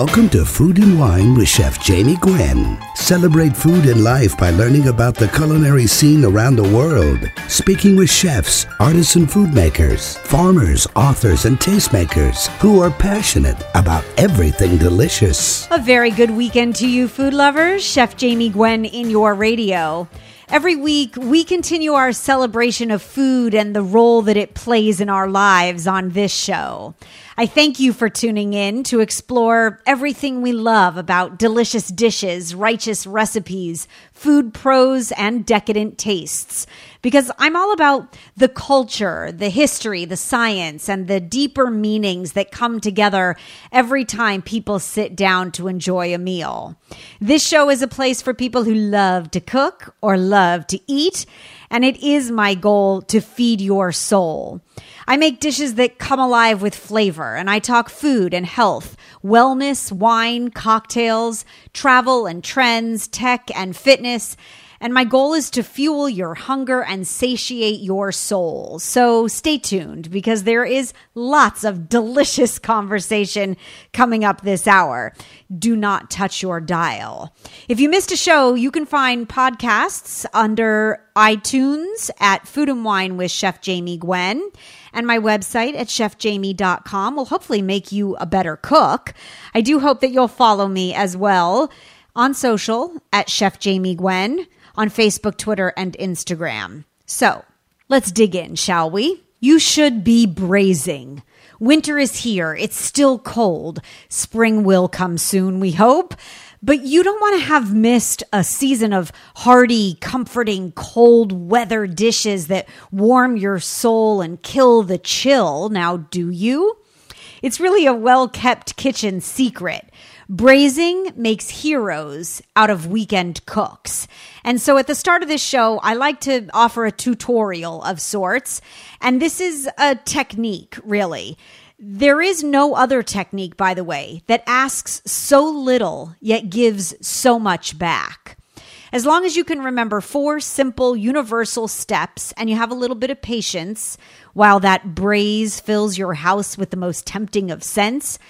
Welcome to Food and Wine with Chef Jamie Gwen. Celebrate food and life by learning about the culinary scene around the world. Speaking with chefs, artisan food makers, farmers, authors, and tastemakers who are passionate about everything delicious. A very good weekend to you, food lovers. Chef Jamie Gwen in your radio. Every week, we continue our celebration of food and the role that it plays in our lives on this show. I thank you for tuning in to explore everything we love about delicious dishes, righteous recipes, food pros, and decadent tastes. Because I'm all about the culture, the history, the science, and the deeper meanings that come together every time people sit down to enjoy a meal. This show is a place for people who love to cook or love to eat and it is my goal to feed your soul. I make dishes that come alive with flavor, and I talk food and health, wellness, wine, cocktails, travel and trends, tech and fitness. And my goal is to fuel your hunger and satiate your soul. So stay tuned because there is lots of delicious conversation coming up this hour. Do not touch your dial. If you missed a show, you can find podcasts under iTunes at Food and Wine with Chef Jamie Gwen. And my website at chefjamie.com will hopefully make you a better cook. I do hope that you'll follow me as well on social at Chef Jamie Gwen on Facebook, Twitter, and Instagram. So let's dig in, shall we? You should be braising. Winter is here. It's still cold. Spring will come soon, we hope. But you don't want to have missed a season of hearty, comforting, cold weather dishes that warm your soul and kill the chill, now do you? It's really a well kept kitchen secret. Braising makes heroes out of weekend cooks. And so at the start of this show, I like to offer a tutorial of sorts. And this is a technique, really. There is no other technique, by the way, that asks so little yet gives so much back. As long as you can remember four simple universal steps and you have a little bit of patience while that braise fills your house with the most tempting of scents,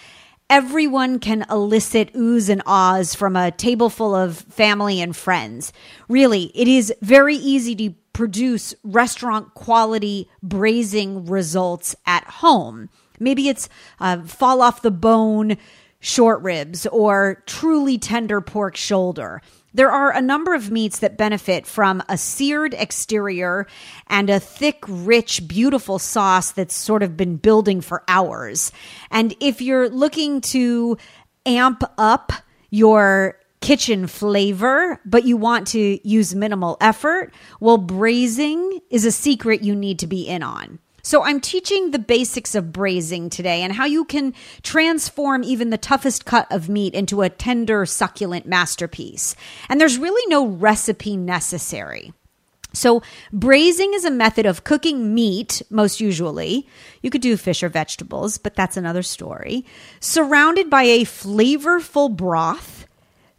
everyone can elicit oohs and ahs from a table full of family and friends. Really, it is very easy to produce restaurant quality braising results at home. Maybe it's uh, fall off the bone short ribs or truly tender pork shoulder. There are a number of meats that benefit from a seared exterior and a thick, rich, beautiful sauce that's sort of been building for hours. And if you're looking to amp up your kitchen flavor, but you want to use minimal effort, well, braising is a secret you need to be in on. So, I'm teaching the basics of braising today and how you can transform even the toughest cut of meat into a tender, succulent masterpiece. And there's really no recipe necessary. So, braising is a method of cooking meat, most usually. You could do fish or vegetables, but that's another story. Surrounded by a flavorful broth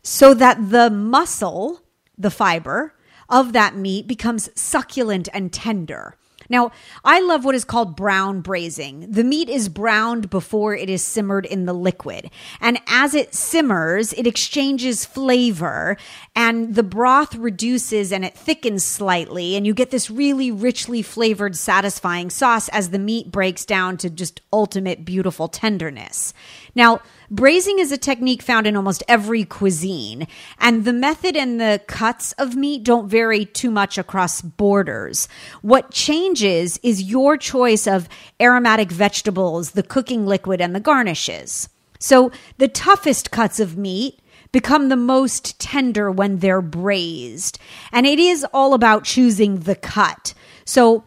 so that the muscle, the fiber of that meat becomes succulent and tender. Now, I love what is called brown braising. The meat is browned before it is simmered in the liquid. And as it simmers, it exchanges flavor and the broth reduces and it thickens slightly. And you get this really richly flavored, satisfying sauce as the meat breaks down to just ultimate beautiful tenderness. Now, braising is a technique found in almost every cuisine, and the method and the cuts of meat don't vary too much across borders. What changes is your choice of aromatic vegetables, the cooking liquid, and the garnishes. So, the toughest cuts of meat become the most tender when they're braised. And it is all about choosing the cut. So,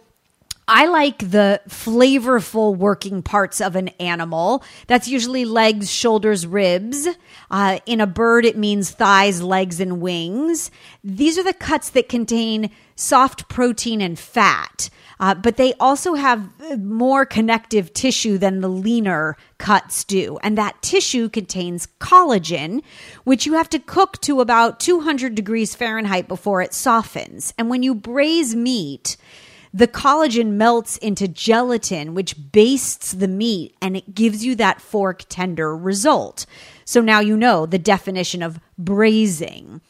I like the flavorful working parts of an animal. That's usually legs, shoulders, ribs. Uh, in a bird, it means thighs, legs, and wings. These are the cuts that contain soft protein and fat. Uh, but they also have more connective tissue than the leaner cuts do. And that tissue contains collagen, which you have to cook to about 200 degrees Fahrenheit before it softens. And when you braise meat, the collagen melts into gelatin, which bastes the meat and it gives you that fork tender result. So now you know the definition of braising.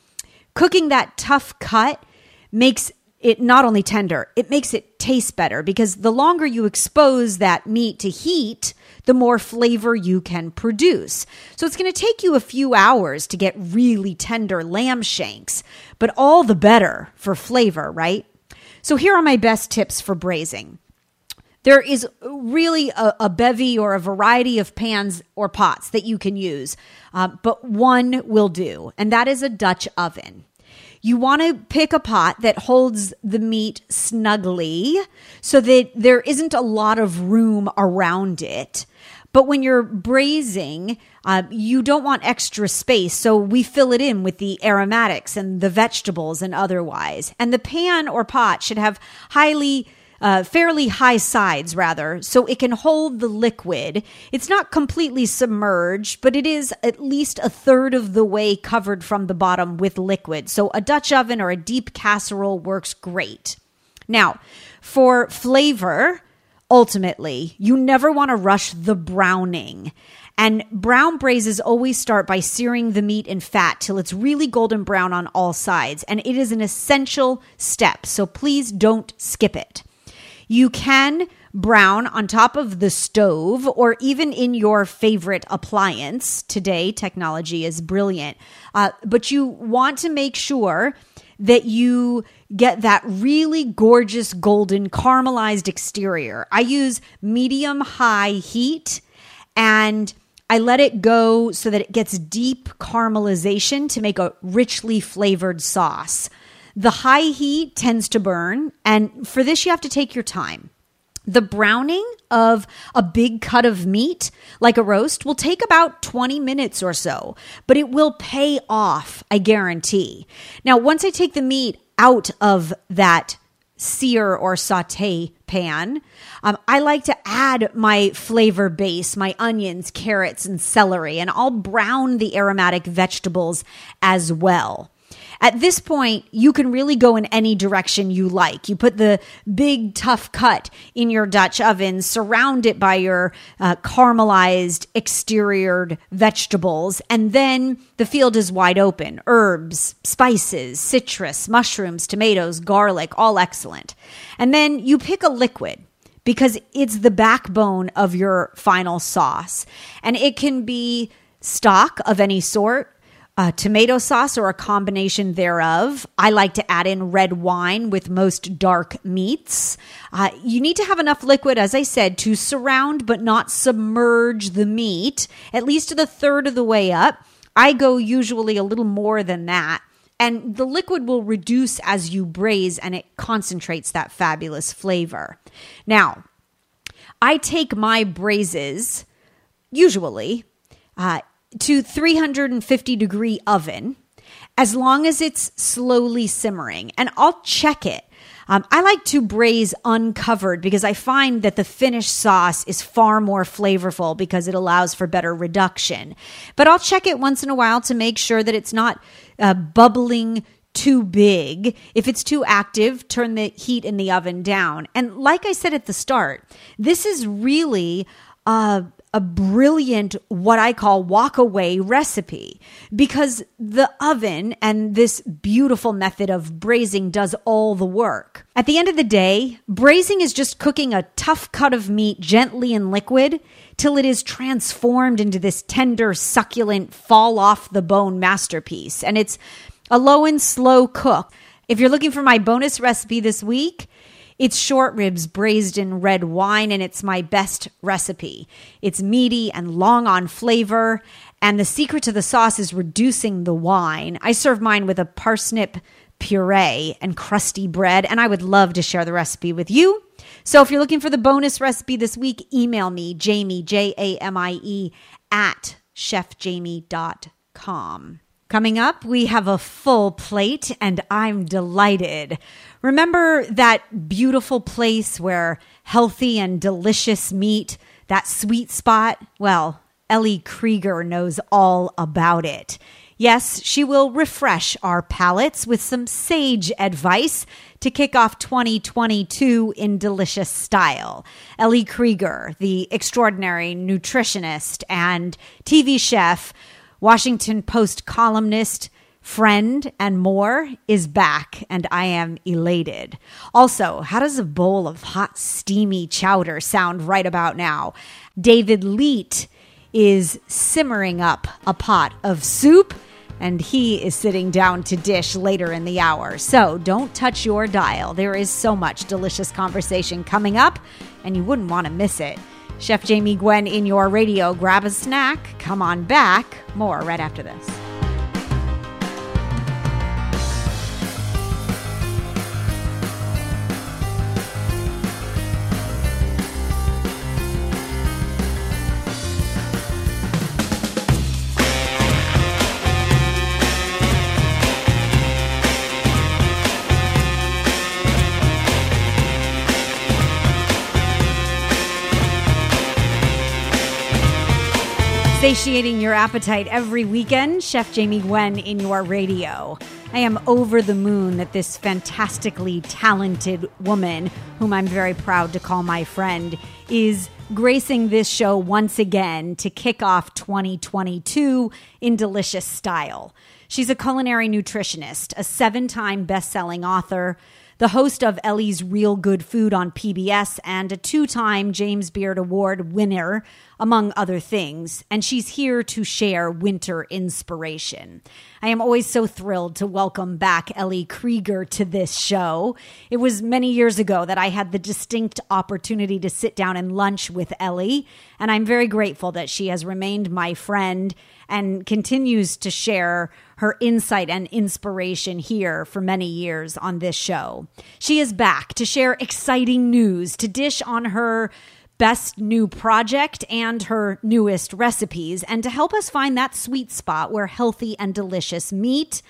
Cooking that tough cut makes it not only tender, it makes it taste better because the longer you expose that meat to heat, the more flavor you can produce. So it's going to take you a few hours to get really tender lamb shanks, but all the better for flavor, right? So here are my best tips for braising. There is really a, a, bevy or a variety of pans or pots that you can use, uh, but one will do, and that is a Dutch oven. You want to pick a pot that holds the meat snugly so that there isn't a lot of room around it. But when you're braising, uh, you don't want extra space. So we fill it in with the aromatics and the vegetables and otherwise. And the pan or pot should have highly uh, fairly high sides, rather, so it can hold the liquid. It's not completely submerged, but it is at least a third of the way covered from the bottom with liquid. So a Dutch oven or a deep casserole works great. Now, for flavor, ultimately, you never want to rush the browning. And brown braises always start by searing the meat in fat till it's really golden brown on all sides. And it is an essential step. So please don't skip it. You can brown on top of the stove or even in your favorite appliance. Today, technology is brilliant. Uh, but you want to make sure that you get that really gorgeous golden caramelized exterior. I use medium high heat and I let it go so that it gets deep caramelization to make a richly flavored sauce. The high heat tends to burn, and for this, you have to take your time. The browning of a big cut of meat, like a roast, will take about 20 minutes or so, but it will pay off, I guarantee. Now, once I take the meat out of that sear or saute pan, um, I like to add my flavor base, my onions, carrots, and celery, and I'll brown the aromatic vegetables as well. At this point, you can really go in any direction you like. You put the big, tough cut in your Dutch oven, surround it by your uh, caramelized, exteriored vegetables, and then the field is wide open. Herbs, spices, citrus, mushrooms, tomatoes, garlic, all excellent. And then you pick a liquid because it's the backbone of your final sauce. And it can be stock of any sort uh, tomato sauce or a combination thereof. I like to add in red wine with most dark meats. Uh, you need to have enough liquid, as I said, to surround but not submerge the meat, at least to the third of the way up. I go usually a little more than that. And the liquid will reduce as you braise and it concentrates that fabulous flavor. Now, I take my braises, usually, uh, to 350 degree oven as long as it's slowly simmering and I'll check it. Um, I like to braise uncovered because I find that the finished sauce is far more flavorful because it allows for better reduction. But I'll check it once in a while to make sure that it's not uh, bubbling too big. If it's too active, turn the heat in the oven down. And like I said at the start, this is really uh, a brilliant, what I call walk away recipe because the oven and this beautiful method of braising does all the work. At the end of the day, braising is just cooking a tough cut of meat gently in liquid till it is transformed into this tender, succulent, fall off the bone masterpiece. And it's a low and slow cook. If you're looking for my bonus recipe this week, it's short ribs braised in red wine, and it's my best recipe. It's meaty and long on flavor, and the secret to the sauce is reducing the wine. I serve mine with a parsnip puree and crusty bread, and I would love to share the recipe with you. So if you're looking for the bonus recipe this week, email me, Jamie, J A M I E, at chefjamie.com. Coming up, we have a full plate, and I'm delighted. Remember that beautiful place where healthy and delicious meat, that sweet spot? Well, Ellie Krieger knows all about it. Yes, she will refresh our palates with some sage advice to kick off 2022 in delicious style. Ellie Krieger, the extraordinary nutritionist and TV chef, Washington Post columnist, friend, and more, is back, and I am elated. Also, how does a bowl of hot, steamy chowder sound right about now? David Leite is simmering up a pot of soup and he is sitting down to dish later in the hour. So don't touch your dial. There is so much delicious conversation coming up, and you wouldn't want to miss it. Chef Jamie Gwen in your radio. Grab a snack, come on back. More right after this. Satiating your appetite every weekend, Chef Jamie Gwen in your radio. I am over the moon that this fantastically talented woman, whom I'm very proud to call my friend, is gracing this show once again to kick off 2022 in delicious style. She's a culinary nutritionist, a seven time best selling author, the host of Ellie's Real Good Food on PBS, and a two time James Beard Award winner, among other things. And she's here to share winter inspiration. I am always so thrilled to welcome back Ellie Krieger to this show. It was many years ago that I had the distinct opportunity to sit down and lunch with Ellie, and I'm very grateful that she has remained my friend and continues to share her insight and inspiration here for many years on this show. She is back to share exciting news, to dish on her best new project and her newest recipes, and to help us find that sweet spot where healthy and delicious meet.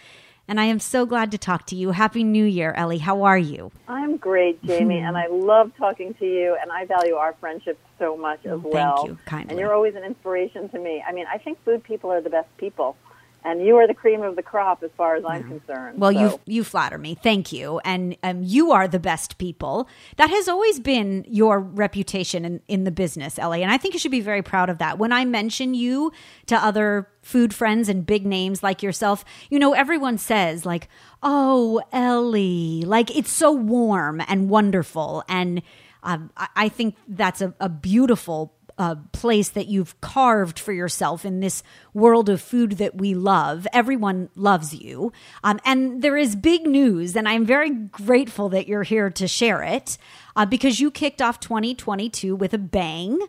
And I am so glad to talk to you. Happy New Year, Ellie. How are you? I'm great, Jamie, and I love talking to you, and I value our friendship so much as well. thank you kindly. And you're always an inspiration to me. I mean, I think food people are the best people, and you are the cream of the crop as far as I'm concerned. Well, you you flatter me. Thank you. And um, you are the best people. That has always been your reputation in, in the business, Ellie. And I think you should be very proud of that. When I mention you to other food friends and big names like yourself, you know, everyone says, like, oh, Ellie, like it's so warm and wonderful. And um, I, I think that's a, a beautiful uh, place that you've carved for yourself in this world of food that we love. Everyone loves you. Um, and there is big news, and I'm very grateful that you're here to share it uh, because you kicked off 2022 with a bang.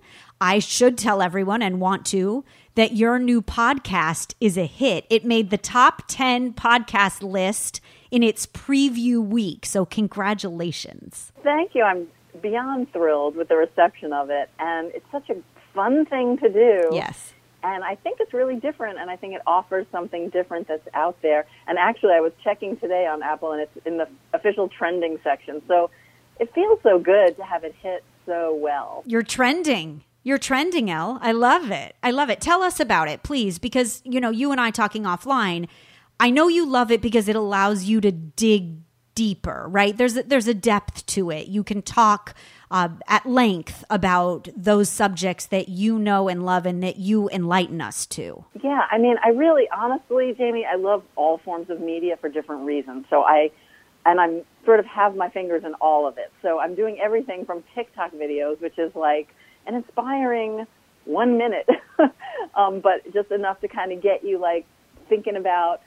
I should tell everyone and want to that your new podcast is a hit. It made the top 10 podcast list in its preview week. So, congratulations. Thank you. I'm beyond thrilled with the reception of it, and it's such a fun thing to do. Yes. And I think it's really different, and I think it offers something different that's out there. And actually, I was checking today on Apple, and it's in the official trending section. So it feels so good to have it hit so well. You're trending. You're trending, Elle. I love it. I love it. Tell us about it, please, because you know you and I talking offline. I know you love it because it allows you to dig deeper, right? There's a, there's a depth to it. You can talk uh, at length about those subjects that you know and love, and that you enlighten us to. Yeah, I mean, I really, honestly, Jamie, I love all forms of media for different reasons. So I, and I'm sort of have my fingers in all of it. So I'm doing everything from TikTok videos, which is like an inspiring one minute, um, but just enough to kind of get you like thinking about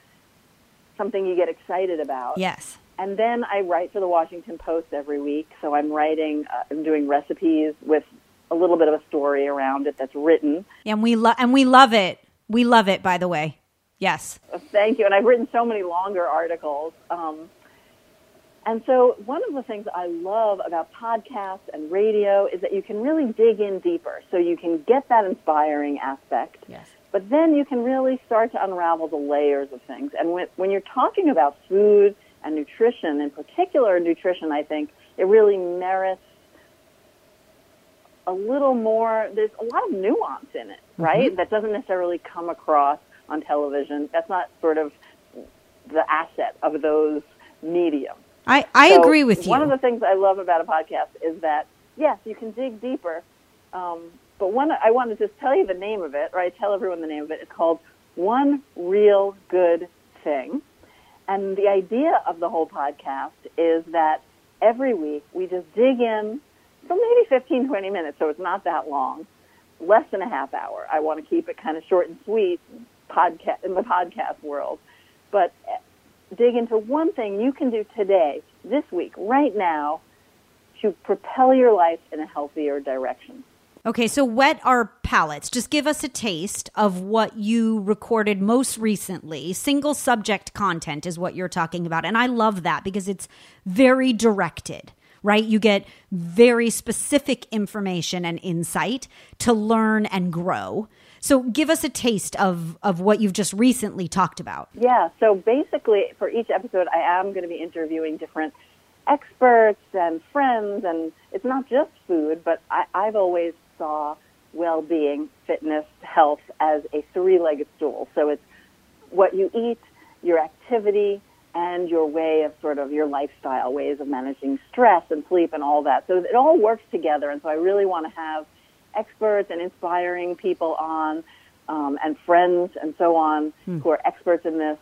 something you get excited about. Yes. And then I write for the Washington Post every week. So I'm writing, uh, I'm doing recipes with a little bit of a story around it that's written. And we love and we love it. We love it. By the way, yes. Uh, Thank you. And I've written so many longer articles. Um, and so one of the things I love about podcasts and radio is that you can really dig in deeper. So you can get that inspiring aspect. Yes. But then you can really start to unravel the layers of things. And when, when you're talking about food and nutrition, in particular nutrition, I think it really merits a little more, there's a lot of nuance in it, right? That doesn't necessarily come across on television. That's not sort of the asset of those mediums. I, I So agree with you. One of the things I love about a podcast is that yes, you can dig deeper. Um, but one, I want to just tell you the name of it, or I tell everyone the name of it. It's called One Real Good Thing, and the idea of the whole podcast is that every week we just dig in for maybe 15, 20 minutes, so it's not that long, less than a half hour. I want to keep it kind of short and sweet, podcast in the podcast world, but eh, dig into one thing you can do today, this week, right now, to propel your life in a healthier direction. Okay, so whet our palates. Just give us a taste of what you recorded most recently. Single subject content is what you're talking about. And I love that because it's very directed, right? You get very specific information and insight to learn and grow. So give us a taste of, of what you've just recently talked about. Yeah, so basically, for each episode, I am going to be interviewing different experts and friends, and it's not just food, but I, I've always saw well-being, fitness, health as a three-legged stool. So it's what you eat, your activity, and your way of sort of your lifestyle, ways of managing stress and sleep and all that. So it all works together, and so I really want to have experts and inspiring people on, um, and friends and so on who are experts in this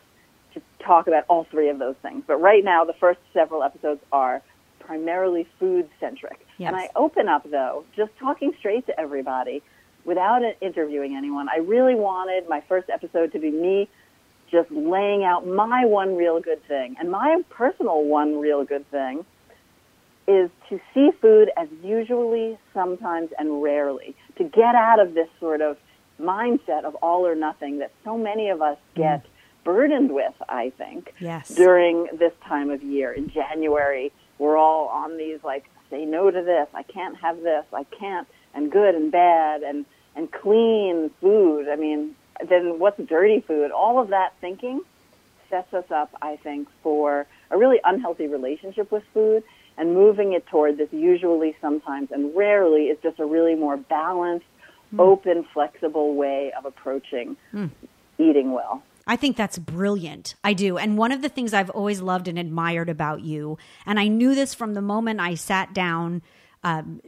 to talk about all three of those things. But right now, the first several episodes are primarily food centric. Yes. And I open up, though, just talking straight to everybody without interviewing anyone. I really wanted my first episode to be me just laying out my one real good thing. And my personal one real good thing is to see food as usually, sometimes, and rarely. To get out of this sort of mindset of all or nothing that so many of us mm. get burdened with, I think, Yes. during this time of year. In January, we're all on these like, say no to this, I can't have this, I can't, and good and bad, and, and clean food. I mean, then what's dirty food? All of that thinking sets us up, I think, for a really unhealthy relationship with food and moving it toward this usually, sometimes, and rarely is just a really more balanced, hmm. open, flexible way of approaching hmm. eating well. I think that's brilliant. I do. And one of the things I've always loved and admired about you, and I knew this from the moment I sat down um,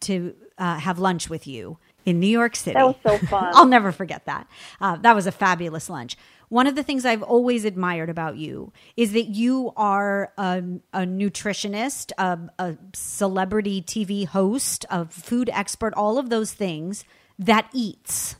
to uh, have lunch with you in New York City. That was so fun. I'll never forget that. Uh, that was a fabulous lunch. One of the things I've always admired about you is that you are a, a nutritionist, a, a celebrity TV host, a food expert, all of those things that eats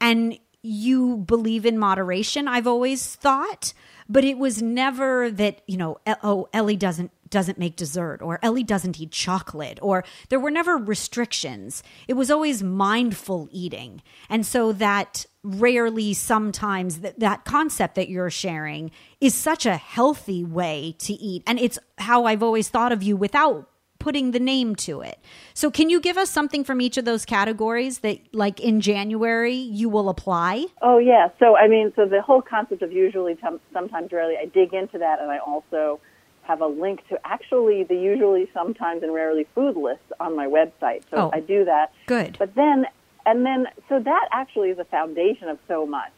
and you believe in moderation i've always thought but it was never that you know oh ellie doesn't doesn't make dessert or ellie doesn't eat chocolate or there were never restrictions. It was always mindful eating. And so that rarely sometimes that, that concept that you're sharing is such a healthy way to eat. And it's how i've always thought of you without putting the name to it. So can you give us something from each of those categories that like in January you will apply? Oh yeah. So I mean, so the whole concept of usually, sometimes, rarely, I dig into that, and I also have a link to actually the usually, sometimes, and rarely food lists on my website. So Oh. I do that. Good. But then, and then, so that actually is the foundation of so much.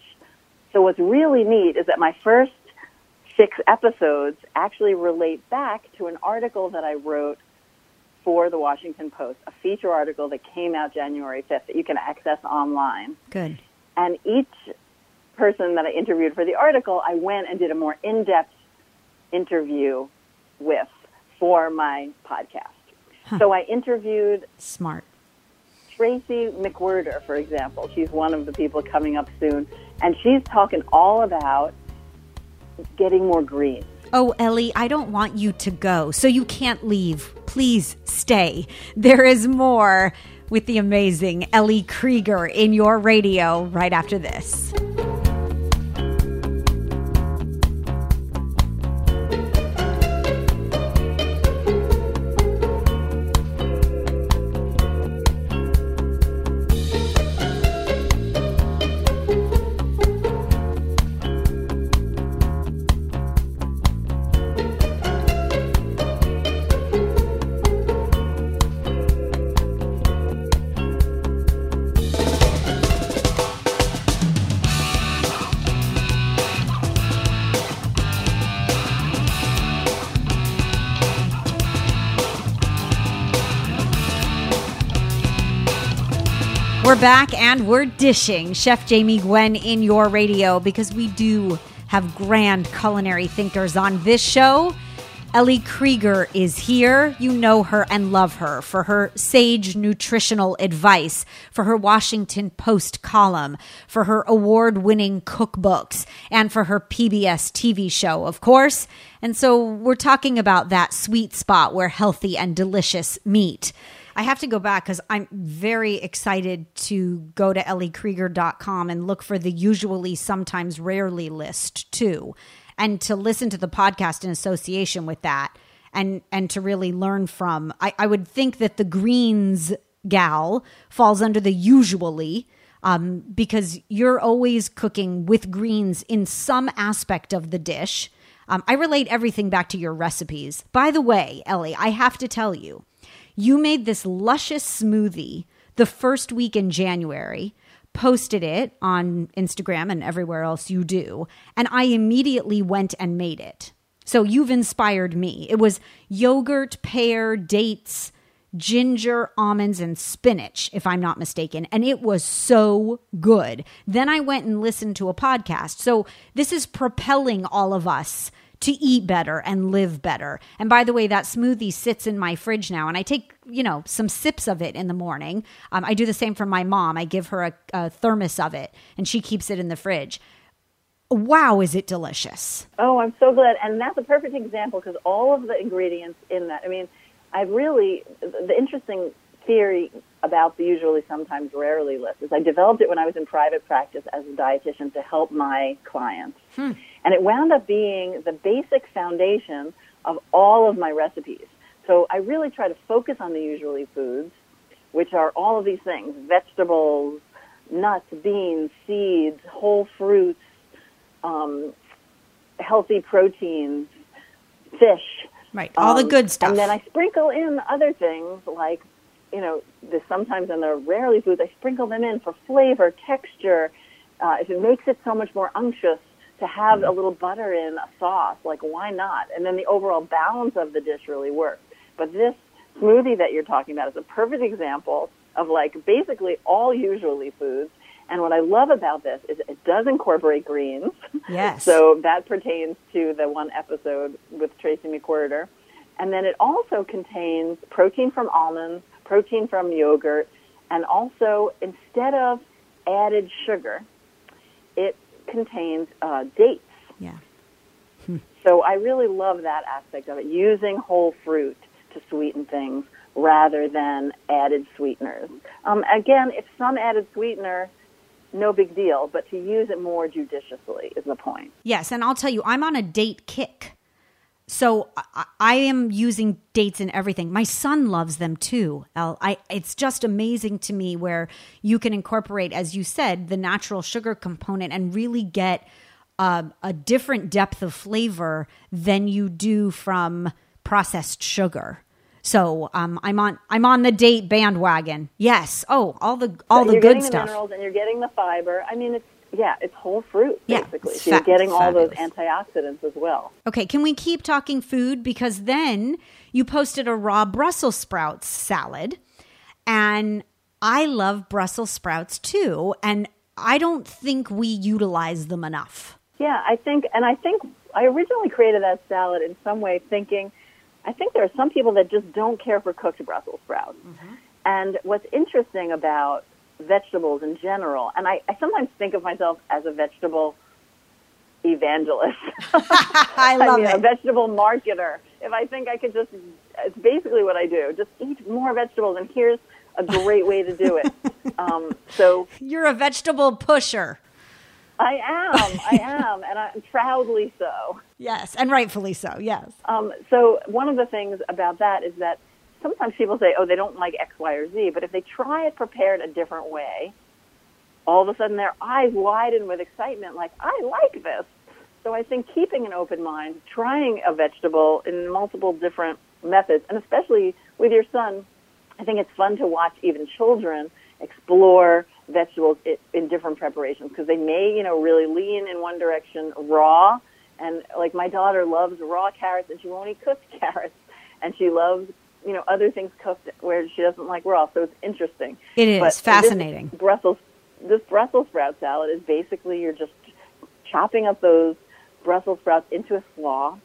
So what's really neat is that my first six episodes actually relate back to an article that I wrote for the Washington Post, a feature article that came out January 5th that you can access online. Good. And each person that I interviewed for the article, I went and did a more in-depth interview with for my podcast. So I interviewed Smart. Tracye McQuirter, for example. She's one of the people coming up soon, and she's talking all about getting more green. Oh, Ellie, I don't want you to go, so you can't leave. Please stay. There is more with the amazing Ellie Krieger in your radio right after this. Back and we're dishing Chef Jamie Gwen in your radio because we do have grand culinary thinkers on this show. Ellie Krieger is here. You know her and love her for her sage nutritional advice, for her Washington Post column, for her award winning cookbooks, and for her PBS TV show, of course. And so we're talking about that sweet spot where healthy and delicious meet. I have to go back because I'm very excited to go to elliekrieger.com and look for the usually, sometimes, rarely list too, and to listen to the podcast in association with that, and and to really learn from. I, I would think that the greens gal falls under the usually. Um, because you're always cooking with greens in some aspect of the dish. Um, I relate everything back to your recipes. By the way, Ellie, I have to tell you, you made this luscious smoothie the first week in January, posted it on Instagram and everywhere else you do, and I immediately went and made it. So you've inspired me. It was yogurt, pear, dates, ginger, almonds, and spinach, if I'm not mistaken. And it was so good. Then I went and listened to a podcast. So this is propelling all of us to eat better and live better. And by the way, that smoothie sits in my fridge now, and I take you know some sips of it in the morning. Um, I do the same for my mom. I give her a, a thermos of it, and she keeps it in the fridge. Wow, is it delicious? Oh, I'm so glad. And that's a perfect example because all of the ingredients in that, I mean, I've really, the interesting theory about the usually, sometimes, rarely list is I developed it when I was in private practice as a dietitian to help my clients. Hmm. And it wound up being the basic foundation of all of my recipes. So I really try to focus on the usually foods, which are all of these things vegetables, nuts, beans, seeds, whole fruits, um, healthy proteins, fish. Right, all um, the good stuff. And then I sprinkle in other things like, you know, the, sometimes in the rarely foods, I sprinkle them in for flavor, texture. Uh, if it makes it so much more unctuous to have a mm-hmm. little butter in a sauce, like why not? And then the overall balance of the dish really works. But this smoothie that you're talking about is a perfect example of like basically all usually foods. And what I love about this is it does incorporate greens. Yes. so that pertains to the one episode with Tracye McQuirter. And then it also contains protein from almonds, protein from yogurt, and also instead of added sugar, it contains uh, dates. Yeah. so I really love that aspect of it, using whole fruit to sweeten things rather than added sweeteners. Um, again, if some added sweetener, no big deal, but to use it more judiciously is the point. Yes, and I'll tell you, I'm on a date kick. So I, I am using dates in everything. My son loves them too. I, it's just amazing to me where you can incorporate, as you said, the natural sugar component and really get uh, a different depth of flavor than you do from processed sugar. So um, I'm on I'm on the date bandwagon. Yes. Oh, all the all so the good stuff. You're getting the minerals and you're getting the fiber. I mean, it's yeah, it's whole fruit basically. Yeah, so you're getting all those antioxidants as well. Okay, can we keep talking food because then you posted a raw Brussels sprouts salad and I love Brussels sprouts too and I don't think we utilize them enough. Yeah, I think and I think I originally created that salad in some way thinking I think there are some people that just don't care for cooked Brussels sprouts. Mm-hmm. And what's interesting about vegetables in general, and I, I sometimes think of myself as a vegetable evangelist. I love I mean, it. A vegetable marketer. If I think I could just, it's basically what I do. Just eat more vegetables, and here's a great way to do it. Um, so you're a vegetable pusher. I am. I am, and I'm proudly so. Yes, and rightfully so. Yes. Um, so one of the things about that is that sometimes people say, oh, they don't like X, Y, or Z, but if they try it prepared a different way, all of a sudden their eyes widen with excitement, like, I like this. So I think keeping an open mind, trying a vegetable in multiple different methods, and especially with your son, I think it's fun to watch even children explore vegetables in different preparations because they may, you know, really lean in one direction raw. And like my daughter loves raw carrots and she won't eat cooked carrots. And she loves you know other things cooked where she doesn't like raw. So it's interesting. It is But this fascinating. Brussels this Brussels sprout salad is basically you're just chopping up those Brussels sprouts into a slaw.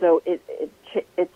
So it, it it's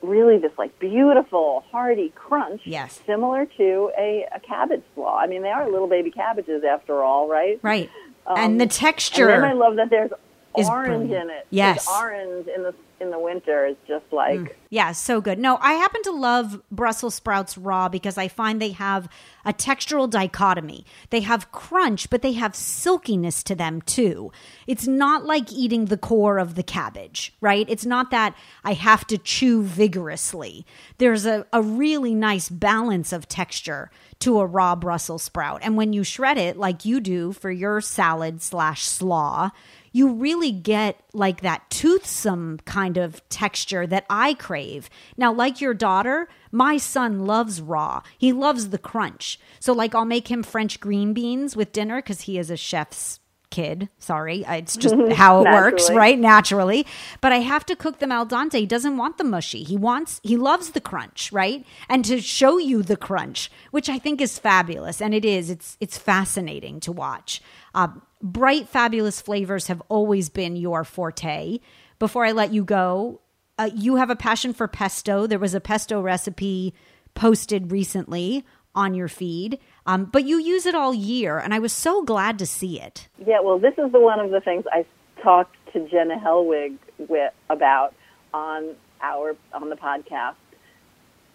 really this like beautiful hearty crunch, Yes. similar to a, a cabbage slaw. I mean, they are little baby cabbages after all, right? Right. Um, and the And texture. then I love that there's orange brilliant. in it. Yes. The orange in the in the winter is just like mm. Yeah, so good. No, I happen to love Brussels sprouts raw because I find they have a textural dichotomy. They have crunch, but they have silkiness to them too. It's not like eating the core of the cabbage, right? It's not that I have to chew vigorously. There's a, a really nice balance of texture to a raw Brussels sprout. And when you shred it like you do for your salad slash slaw, you really get like that toothsome kind of texture that I crave. Now, like your daughter, my son loves raw. He loves the crunch. So, like, I'll make him French green beans with dinner because he is a chef's kid. Sorry, it's just how it works, right? Naturally. But I have to cook them al dente. He doesn't want the mushy. He wants, he loves the crunch, right? And to show you the crunch, which I think is fabulous, and it is. It's it's fascinating to watch. Uh, bright, fabulous flavors have always been your forte. Before I let you go, uh, you have a passion for pesto. There was a pesto recipe posted recently on your feed, um, but you use it all year, and I was so glad to see it. Yeah, well, this is the one of the things I talked to Jenna Helwig with about on our on the podcast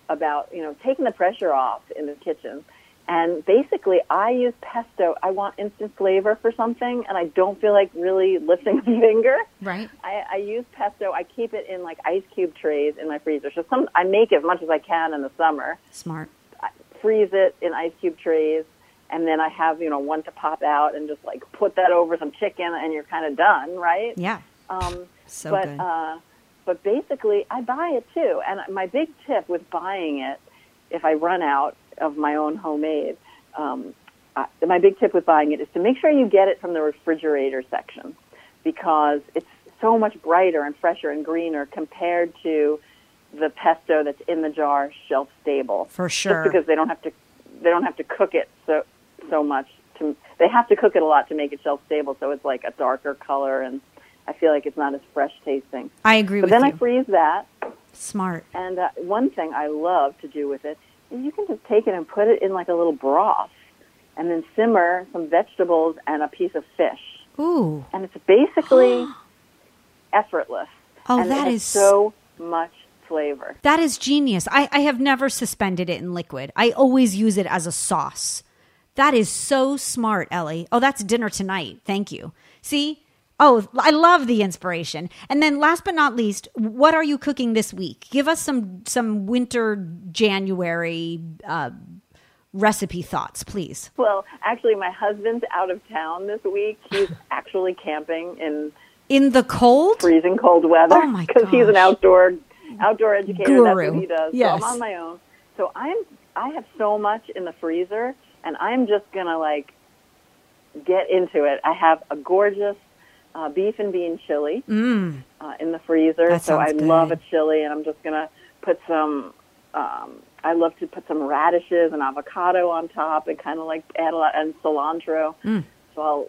about you know taking the pressure off in the kitchen. And basically, I use pesto. I want instant flavor for something, and I don't feel like really lifting a finger. Right. I, I use pesto. I keep it in like ice cube trays in my freezer. So some I make as much as I can in the summer. Smart. I freeze it in ice cube trays, and then I have you know one to pop out and just like put that over some chicken, and you're kind of done, right? Yeah. Um, So but good. uh, but basically, I buy it too. And my big tip with buying it, if I run out of my own homemade, um, I, my big tip with buying it is to make sure you get it from the refrigerator section because it's so much brighter and fresher and greener compared to the pesto that's in the jar shelf stable. For sure. Just because they don't have to they don't have to cook it so so much to they have to cook it a lot to make it shelf stable so it's like a darker color and I feel like it's not as fresh tasting. I agree But then you. I freeze that Smart. and uh, one thing I love to do with it you can just take it and put it in like a little broth and then simmer some vegetables and a piece of fish. Ooh. And it's basically effortless. Oh, and that is- so much flavor. That is genius. I, I have never suspended it in liquid. I always use it as a sauce. That is so smart, Ellie. Oh, that's dinner tonight. Thank you. See? Oh, I love the inspiration. And then last but not least, what are you cooking this week? Give us some some winter January uh, recipe thoughts, please. Well, actually, my husband's out of town this week. He's actually camping in In the cold? freezing cold weather Oh, my because he's an outdoor outdoor educator. Guru. That's what he does. Yes. So I'm on my own. So I'm I have so much in the freezer, and I'm just gonna like get into it. I have a gorgeous uh, beef and bean chili Mm. uh, in the freezer. So I sounds love a chili, and I'm just gonna put some. Um, I love to put some radishes and avocado on top, and kind of like add a lot and cilantro. Mm. So I'll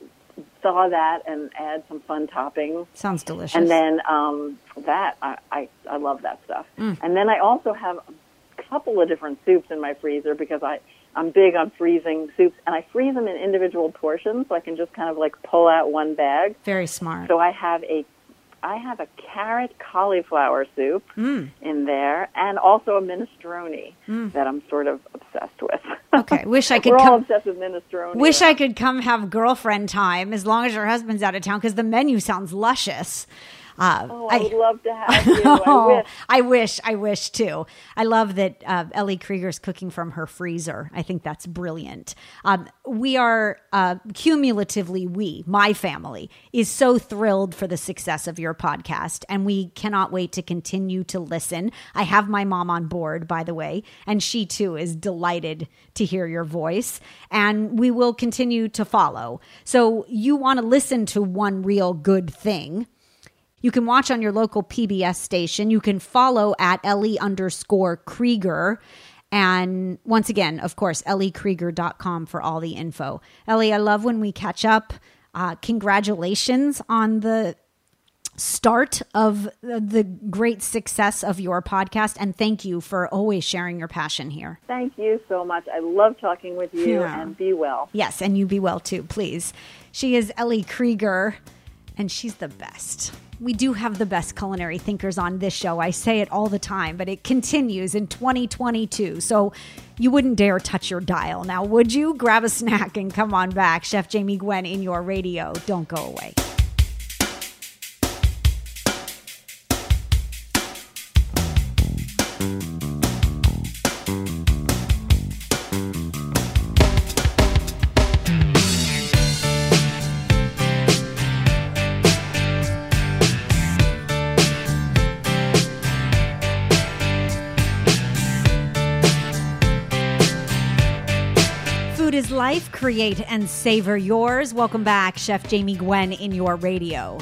thaw that and add some fun toppings. Sounds delicious. And then um, that I, I I love that stuff. Mm. And then I also have a couple of different soups in my freezer because I I'm big on freezing soups, and I freeze them in individual portions, so I can just kind of like pull out one bag. Very smart. So I have a I have a carrot cauliflower soup Mm. in there, and also a minestrone that I'm sort of obsessed with. Okay, wish I could We're all come- obsessed with minestrone. Wish I could come have girlfriend time as long as your husband's out of town because the menu sounds luscious. Uh, Oh, I, would love to have you. I Oh, wish. I wish, I wish too. I love that uh, Ellie Krieger's cooking from her freezer. I think that's brilliant. Um, we are uh, cumulatively, we, my family, is so thrilled for the success of your podcast, and we cannot wait to continue to listen. I have my mom on board, by the way, and she too is delighted to hear your voice, and we will continue to follow. So, you want to listen to one real good thing You can watch on your local PBS station. You can follow at Ellie underscore Krieger. And once again, of course, elliekrieger.com for all the info. Ellie, I love when we catch up. Uh, congratulations on the start of the great success of your podcast. And thank you for always sharing your passion here. Thank you so much. I love talking with you yeah. and be well. Yes, and you be well too, please. She is Ellie Krieger, and she's the best. We do have the best culinary thinkers on this show. I say it all the time, but it continues in 2022. So you wouldn't dare touch your dial now, would you? Grab a snack and come on back. Chef Jamie Gwen in your radio. Don't go away. Life. Create and savor yours. Welcome back, Chef Jamie Gwen in your radio.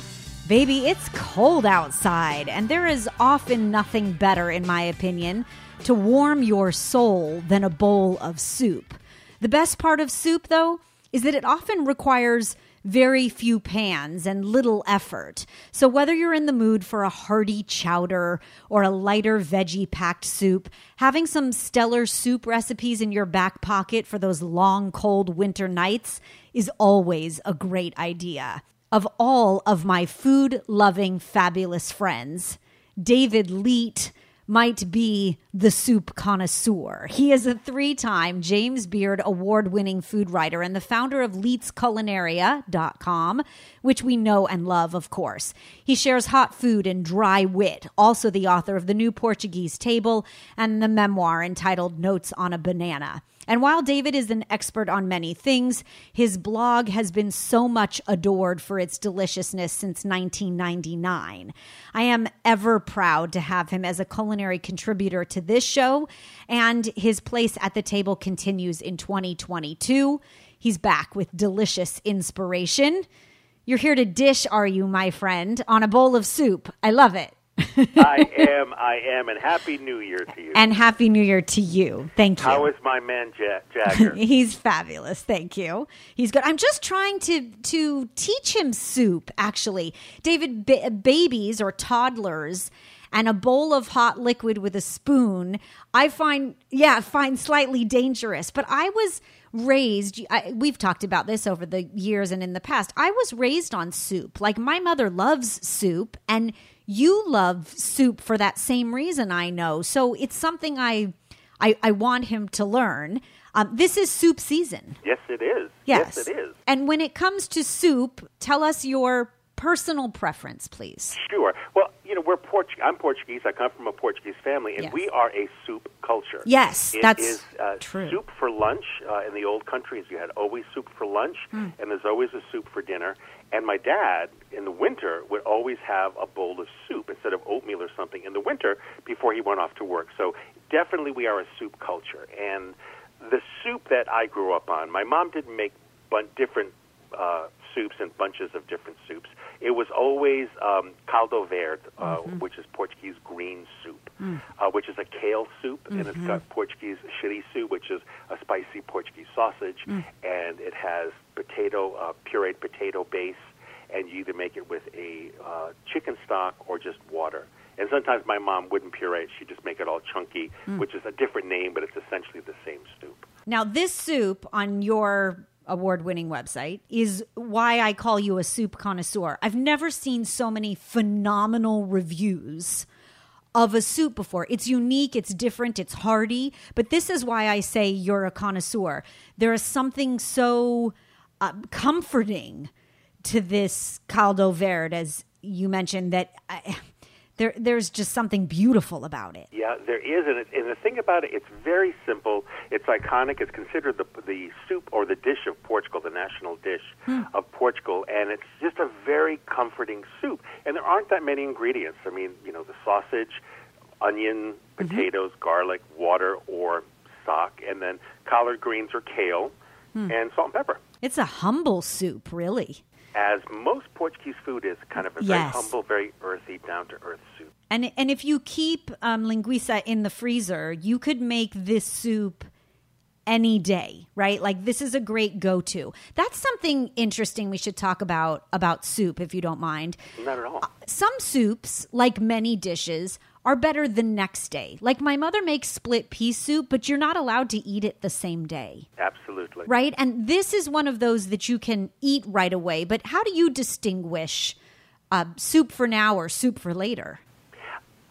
Baby, it's cold outside, and there is often nothing better, in my opinion, to warm your soul than a bowl of soup. The best part of soup, though, is that it often requires very few pans and little effort. So, whether you're in the mood for a hearty chowder or a lighter veggie packed soup, having some stellar soup recipes in your back pocket for those long, cold winter nights is always a great idea. Of all of my food loving, fabulous friends, David Leite might be the soup connoisseur. He is a three time James Beard award winning food writer and the founder of LeitesCulinaria.com, which we know and love, of course. He shares hot food and dry wit, also the author of The New Portuguese Table and the memoir entitled Notes on a Banana. And while David is an expert on many things, his blog has been so much adored for its deliciousness since 1999. I am ever proud to have him as a culinary contributor to this show, and his place at the table continues in 2022. He's back with delicious inspiration. You're here to dish, are you, my friend, on a bowl of soup? I love it. I am, I am, and happy New Year to you. And happy New Year to you. Thank you. How is my man Jack Jagger? He's fabulous. Thank you. He's good. I'm just trying to to teach him soup. Actually, David, ba- babies or toddlers and a bowl of hot liquid with a spoon, I find, yeah, find slightly dangerous. But I was raised, I, we've talked about this over the years and in the past. I was raised on soup. Like my mother loves soup, and you love soup for that same reason, I know. So it's something I, I, I want him to learn. Um, this is soup season. Yes, it is. Yes. yes, it is. And when it comes to soup, tell us your personal preference, please. Sure. Well, you know, we're Portuguese. I'm Portuguese. I come from a Portuguese family, and Yes. we are a soup culture. Yes, It that's is, uh, true. Soup for lunch uh, in the old countries. You had always soup for lunch, Hmm. and there's always a soup for dinner. And my dad, in the winter, would always have a bowl of soup instead of oatmeal or something in the winter before he went off to work. So definitely, we are a soup culture. And the soup that I grew up on, my mom didn't make bun- different uh, soups and bunches of different soups. It was always um, caldo verde, uh, which is Portuguese green soup, uh, which is a kale soup, and it's got Portuguese chorizo, which is a spicy Portuguese sausage, and it has potato, uh, pureed potato base, and you either make it with a uh, chicken stock or just water. And sometimes my mom wouldn't puree it; she'd just make it all chunky, which is a different name, but it's essentially the same soup. Now, this soup on your award winning website is why I call you a soup connoisseur. I've never seen so many phenomenal reviews of a soup before. It's unique, it's different, it's hearty, but this is why I say you're a connoisseur. There is something so uh, comforting to this caldo verde, as you mentioned, that I, there, there's just something beautiful about it. Yeah, there is, and, it, and the thing about it, it's very simple. It's iconic. It's considered the the soup or the dish of Portugal, the national dish hmm. of Portugal, and it's just a very comforting soup. And there aren't that many ingredients. I mean, you know, the sausage, onion, mm-hmm. potatoes, garlic, water, or stock, and then collard greens or kale, hmm. and salt and pepper. It's a humble soup, really. As most Portuguese food is, kind of a Yes. very humble, very earthy, down to earth soup. And and if you keep um, linguiça in the freezer, you could make this soup any day, right? Like this is a great go-to. That's something interesting we should talk about about soup if you don't mind. Not at all. Some soups, like many dishes, are better the next day. Like my mother makes split pea soup, but you're not allowed to eat it the same day. Absolutely. Right? And this is one of those that you can eat right away. But how do you distinguish uh, soup for now or soup for later?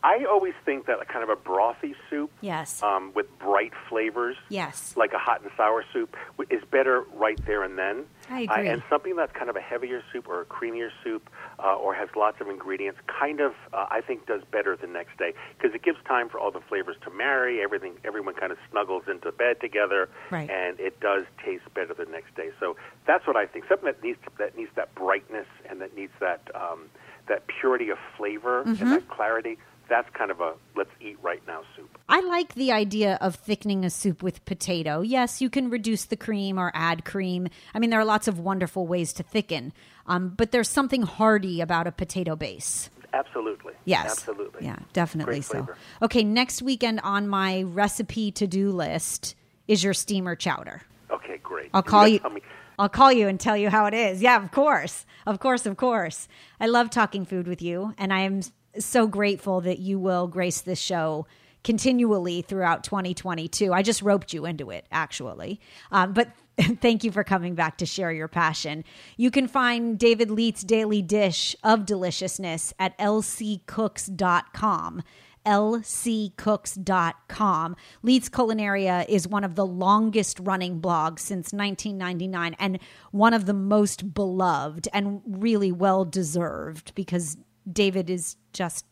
I always think that a kind of a brothy soup Yes. um, with bright flavors, Yes. like a hot and sour soup, is better right there and then. I Uh, agree. and something that's kind of a heavier soup or a creamier soup uh, or has lots of ingredients kind of, uh, I think, does better the next day because it gives time for all the flavors to marry. Everything, everyone kind of snuggles into bed together, Right. and it does taste better the next day. So that's what I think. Something that needs that needs that brightness and that needs that um, that purity of flavor Mm-hmm. and that clarity. That's kind of a let's eat right now soup. I like the idea of thickening a soup with potato. Yes, you can reduce the cream or add cream. I mean, there are lots of wonderful ways to thicken, um, but there's something hearty about a potato base. Absolutely. Yes. Absolutely. Yeah, definitely so. Okay, next weekend on my recipe to do list is your steamer chowder. Okay, great. I'll call you. me- I'll call you and tell you how it is. Yeah, of course. Of course, of course. I love talking food with you, and I am so grateful that you will grace this show continually throughout 2022. I just roped you into it, actually. Um, but thank you for coming back to share your passion. You can find David Leite's Daily Dish of Deliciousness at lccooks.com lccooks.com. Leite's Culinaria is one of the longest running blogs since 1999 and one of the most beloved and really well deserved because David is just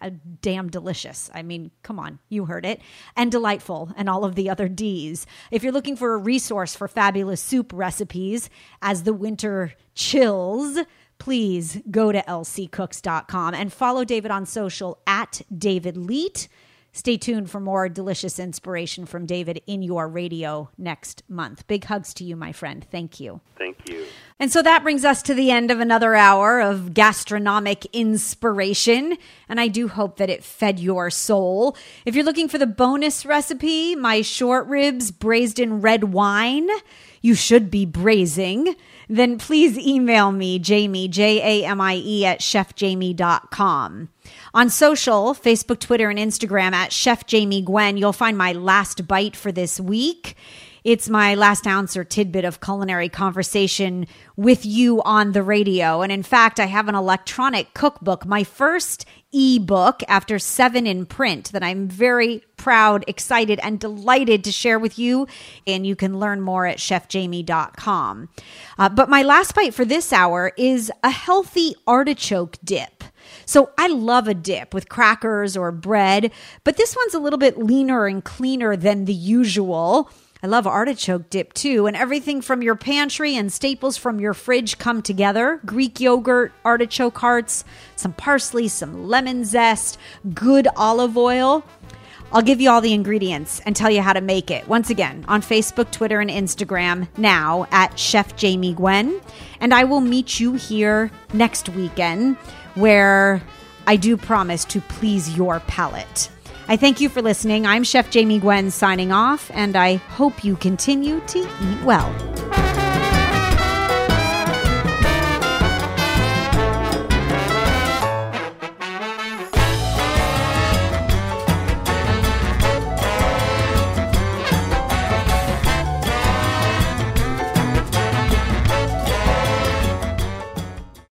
uh, damn delicious. I mean, come on, you heard it. And delightful, and all of the other D's. If you're looking for a resource for fabulous soup recipes as the winter chills, please go to lccooks.com and follow David on social at David Leite. Stay tuned for more delicious inspiration from David in your radio next month. Big hugs to you, my friend. Thank you. Thank you. And so that brings us to the end of another hour of gastronomic inspiration. And I do hope that it fed your soul. If you're looking for the bonus recipe, my short ribs braised in red wine, you should be braising, then please email me, Jamie, J A M I E, at chefjamie.com. On social, Facebook, Twitter, and Instagram at Chef Jamie Gwen, you'll find my last bite for this week. It's my last ounce or tidbit of culinary conversation with you on the radio. And in fact, I have an electronic cookbook, my first ebook after seven in print that I'm very proud, excited, and delighted to share with you. And you can learn more at chefjamie.com. Uh, but my last bite for this hour is a healthy artichoke dip. So I love a dip with crackers or bread, but this one's a little bit leaner and cleaner than the usual. I love artichoke dip too, and everything from your pantry and staples from your fridge come together Greek yogurt, artichoke hearts, some parsley, some lemon zest, good olive oil. I'll give you all the ingredients and tell you how to make it. Once again, on Facebook, Twitter, and Instagram now at Chef Jamie Gwen. And I will meet you here next weekend where I do promise to please your palate. I thank you for listening. I'm Chef Jamie Gwen signing off, and I hope you continue to eat well.